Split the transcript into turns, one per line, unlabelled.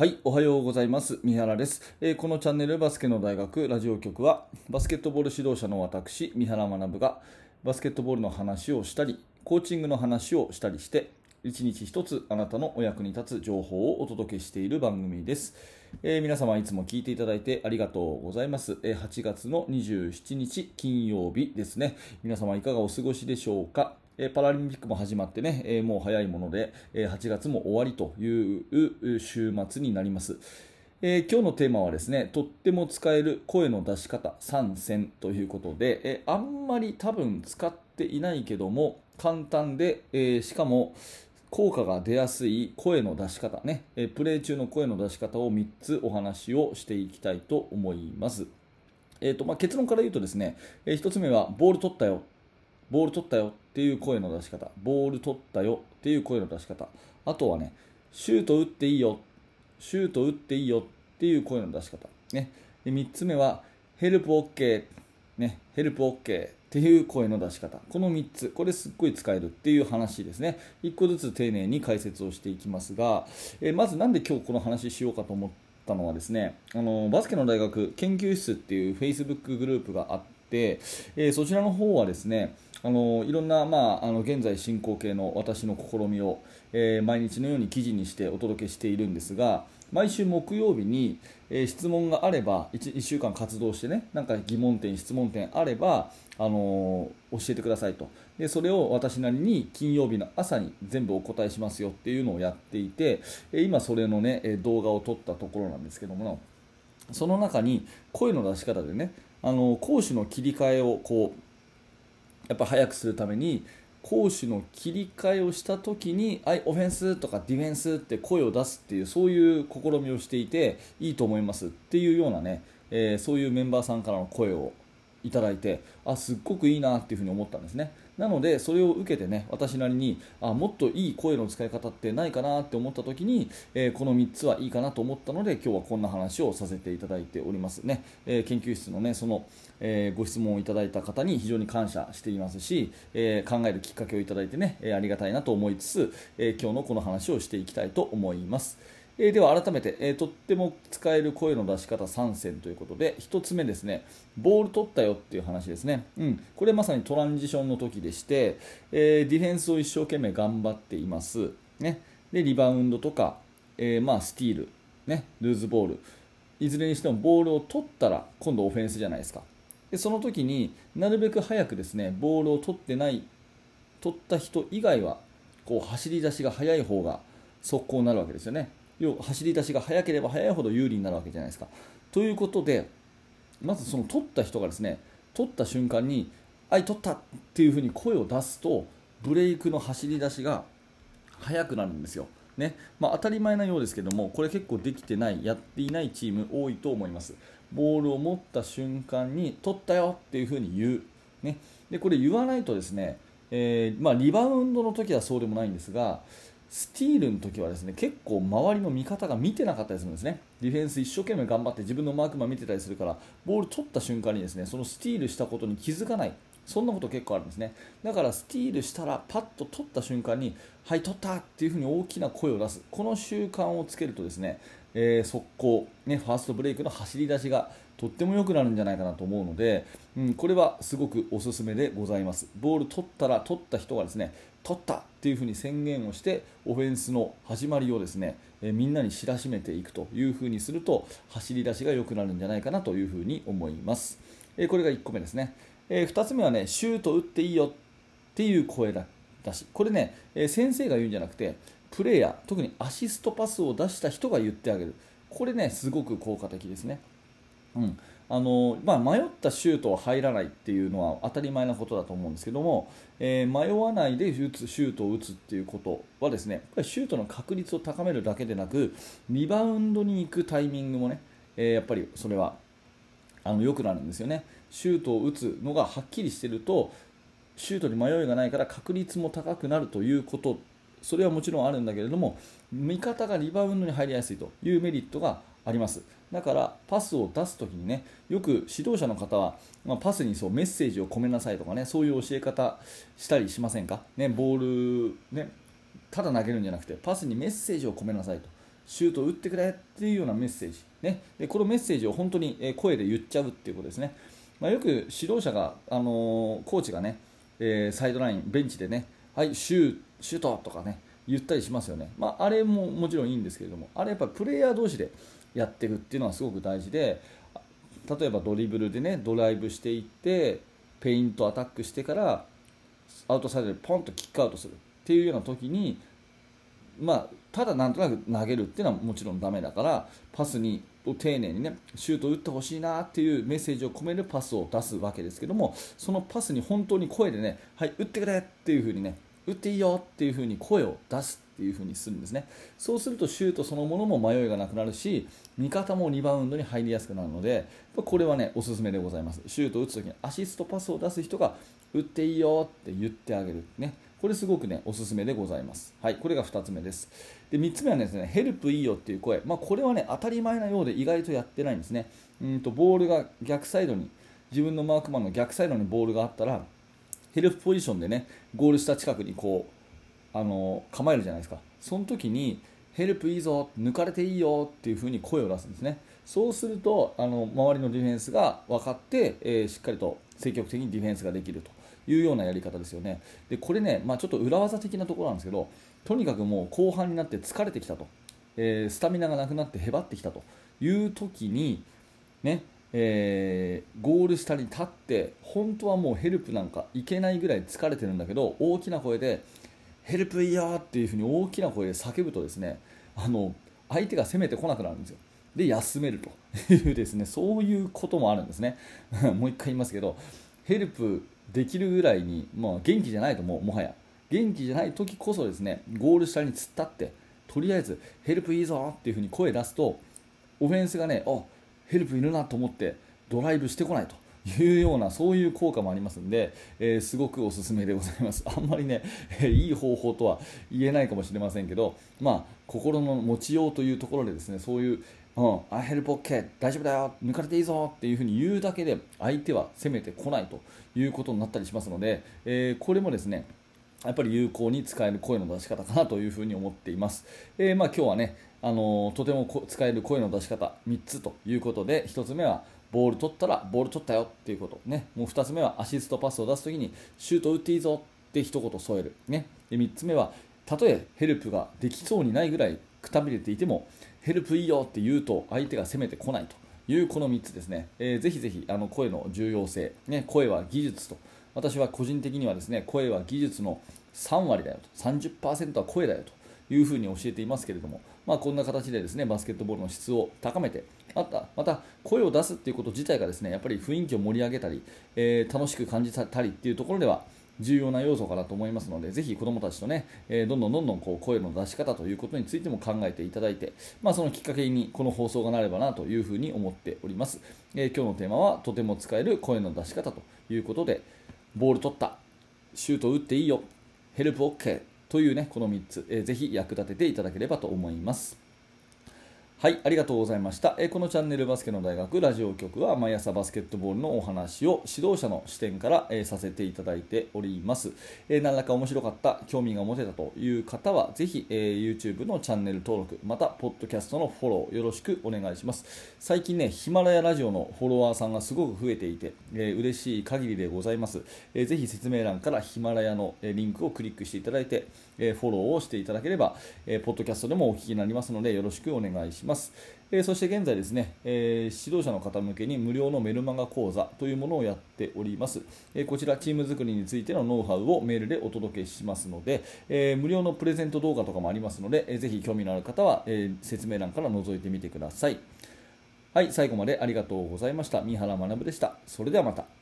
はい、おはようございます。三原です、えーこのチャンネルバスケの大学ラジオ局はバスケットボール指導者の私、三原学がバスケットボールの話をしたり、コーチングの話をしたりして、一日一つあなたのお役に立つ情報をお届けしている番組です。えー皆様いつも聞いていただいてありがとうございます。えー8月の27日金曜日ですね。皆様いかがお過ごしでしょうか？えパラリンピックも始まってね、えもう早いもので、え8月も終わりという週末になります。えー今日のテーマはですね、とっても使える声の出し方3選ということで、えーあんまり多分使っていないけども、簡単で、えーしかも効果が出やすい声の出し方ね、えプレー中の声の出し方を3つお話をしていきたいと思います。えーとまあ、結論から言うとですね、え1つ目はボール取ったよボール取ったよっていう声の出し方、ボール取ったよっていう声の出し方、あとはね、シュート打っていいよ、シュート打っていいよっていう声の出し方、ね、で3つ目はヘルプ OK、ね、ヘルプ OK っていう声の出し方、この3つ、これすっごい使えるっていう話ですね、1個ずつ丁寧に解説をしていきますが、えまずなんで今日この話しようかと思ったのはですね、あのバスケの大学研究室っていう Facebook グループがあって、えーそちらの方はですね、あのいろんな、まあ、あの現在進行形の私の試みを、えー毎日のように記事にしてお届けしているんですが毎週木曜日に、えー質問があれば 1, 週間活動してねなんか疑問点、質問点あれば、あの教えてくださいと。でそれを私なりに金曜日の朝に全部お答えしますよっていうのをやっていてえー今それの、ね、動画を撮ったところなんですけどもその中に声の出し方でねあの攻守の切り替えをこうやっぱ早くするために攻守の切り替えをした時にはいオフェンスとかディフェンスって声を出すっていうそういう試みをしていていいと思いますっていうようなね、えーそういうメンバーさんからの声をいただいてあすっごくいいなっていうふに思ったんですね。なのでそれを受けてね私なりにあもっといい声の使い方ってないかなって思った時に、えーこの3つはいいかなと思ったので今日はこんな話をさせていただいておりますね、えー研究室のねその、えーご質問をいただいた方に非常に感謝していますし、え考えるきっかけをいただいてね、えありがたいなと思いつつ、え今日のこの話をしていきたいと思います。えーでは改めて、えーとっても使える声の出し方3選ということで1つ目ですねボール取ったよっていう話ですね、うん、これまさにトランジションの時でして、えーディフェンスを一生懸命頑張っています、ね、でリバウンドとか、えーまあ、スティール、ね、ルーズボール。いずれにしてもボールを取ったら今度オフェンスじゃないですか。でその時になるべく早くですねボールを取ってない取った人以外はこう走り出しが速い方が速攻になるわけですよね。要は走り出しが速ければ速いほど有利になるわけじゃないですか。ということでまずその取った人がですね取った瞬間に「はい取った!」っていうふうに声を出すとブレイクの走り出しが速くなるんですよ、ね。まあ、当たり前なようですけどもこれ結構できてないやっていないチーム多いと思います。ボールを持った瞬間に取ったよっていうふうに言う、ね、でこれ言わないとですね、えーまあ、リバウンドの時はそうでもないんですがスティールの時はですね結構周りの味方が見てなかったりするんですね。ディフェンス一生懸命頑張って自分のマークマン見てたりするからボール取った瞬間にですねそのスティールしたことに気づかない。そんなこと結構あるんですね。だからスティールしたらパッと取った瞬間にはい取ったっていうふうに大きな声を出す。この習慣をつけるとですね、えー速攻、ね、ファーストブレイクの走り出しがとっても良くなるんじゃないかなと思うので、うん、これはすごくおすすめでございます。ボール取ったら取った人がですね取ったっていうふうに宣言をしてオフェンスの始まりをですね、えみんなに知らしめていくというふうにすると走り出しが良くなるんじゃないかなというふうに思います、えこれが1個目ですね、え2つ目はねシュート打っていいよっていう声だしこれね、え先生が言うんじゃなくてプレーヤー特にアシストパスを出した人が言ってあげる。これねすごく効果的ですね。うん。あのまあ、迷ったシュートは入らないっていうのは当たり前なことだと思うんですけども、えー迷わないで打つシュートを打つっていうことはですねシュートの確率を高めるだけでなくリバウンドに行くタイミングもね、えーやっぱりそれはあの良くなるんですよね。シュートを打つのがはっきりしてるとシュートに迷いがないから確率も高くなるということそれはもちろんあるんだけれども味方がリバウンドに入りやすいというメリットがあります。だからパスを出すときにねよく指導者の方は、まあ、パスにそうメッセージを込めなさいとかねそういう教え方したりしませんか、ね、ボール、ね、ただ投げるんじゃなくてパスにメッセージを込めなさいと。シュートを打ってくれっていうようなメッセージ、ね、でこのメッセージを本当に声で言っちゃうっていうことですね、まあ、よく指導者が、あのコーチがね、えー、サイドライン、ベンチでね、はいシュシュートとかね言ったりしますよね、まあ、あれももちろんいいんですけれども、あれやっぱプレイヤー同士でやっていくっていうのはすごく大事で、例えばドリブルでねドライブしていってペイントアタックしてからアウトサイドでポンとキックアウトするっていうような時にまあ、ただなんとなく投げるっていうのはもちろんだめだからパスに丁寧にねシュートを打ってほしいなっていうメッセージを込めるパスを出すわけですけどもそのパスに本当に声でねはい打ってくれっていう風にね打っていいよっていう風に声を出すっていう風にするんですねそうするとシュートそのものも迷いがなくなるし味方もリバウンドに入りやすくなるのでこれはねおすすめでございますシュートを打つ時にアシストパスを出す人が打っていいよって言ってあげるねこれすごくねおすすめでございます。はい、これが2つ目です。で3つ目はですね、ヘルプいいよっていう声、まあ、これはね当たり前なようで意外とやってないんですね。うんとボールが逆サイドに自分のマークマンの逆サイドにボールがあったらヘルプポジションでねゴール下近くにこうあの構えるじゃないですか。その時にヘルプいいぞ、抜かれていいよっていう風に声を出すんですね。そうするとあの周りのディフェンスが分かって、えー、しっかりと積極的にディフェンスができると。いうようなやり方ですよね。でこれね、まあ、ちょっと裏技的なところなんですけどとにかくもう後半になって疲れてきたと、えー、スタミナがなくなってへばってきたという時に、ねえー、ゴール下に立って本当はもうヘルプなんかいけないぐらい疲れてるんだけど大きな声でヘルプいいよっていうふうに大きな声で叫ぶとですねあの相手が攻めてこなくなるんですよ。で休めるというですねそういうこともあるんですね。もう一回言いますけどヘルプできるぐらいに、まあ、元気じゃないとももはや元気じゃない時こそですねゴール下に突っ立ってとりあえずヘルプいいぞっていう風に声出すとオフェンスがねあヘルプいるなと思ってドライブしてこないというようなそういう効果もありますので、えー、すごくおすすめでございます あんまりね、えー、いい方法とは言えないかもしれませんけど、まあ、心の持ちようというところでですねそういううん、あヘルプ OK 大丈夫だよ抜かれていいぞっていうふうに言うだけで相手は攻めてこないということになったりしますので、えー、これもですねやっぱり有効に使える声の出し方かなというふに思っています。えー、まあ、今日はね、あのー、とても使える声の出し方3つということで1つ目はボール取ったらボール取ったよっていうこと、ね、もう2つ目はアシストパスを出すときにシュート打っていいぞって一言添える、ね、で3つ目はたとえヘルプができそうにないぐらいくたびれていてもヘルプいいよって言うと相手が攻めてこないと。いうこの3つですね、えー、ぜひぜひあの声の重要性、ね、声は技術と。私は個人的にはですね声は技術の3割だよと。30%は声だよというふうに教えていますけれども、まあ、こんな形でですねバスケットボールの質を高めてまた。また声を出すということ自体がですねやっぱり雰囲気を盛り上げたり、えー、楽しく感じたりというところでは重要な要素かなと思いますので、ぜひ子どもたちとね、えー、どんどんどんどんこう声の出し方ということについても考えていただいて、まあ、そのきっかけにこの放送がなればなというふうに思っております。えー、今日のテーマは、とても使える声の出し方ということで、ボール取った、シュート打っていいよ、ヘルプ OK というね、この3つ、えー、ぜひ役立てていただければと思います。はい、ありがとうございました。えこのチャンネルバスケの大学ラジオ局は毎朝バスケットボールのお話を指導者の視点から、えさせていただいております、え何らか面白かった、興味が持てたという方はぜひ、え YouTube のチャンネル登録、また、ポッドキャストのフォローよろしくお願いします。最近ね、ヒマラヤラジオのフォロワーさんがすごく増えていて、え嬉しい限りでございます。えぜひ説明欄からヒマラヤのリンクをクリックしていただいて、えフォローをしていただければ、えポッドキャストでもお聞きになりますのでよろしくお願いします。ますえそして現在ですね、え指導者の方向けに無料のメルマガ講座というものをやっております。えこちらチーム作りについてのノウハウをメールでお届けしますので、え無料のプレゼント動画とかもありますので、えぜひ興味のある方は、え説明欄から覗いてみてください。はい、最後までありがとうございました。三原学でした。それではまた。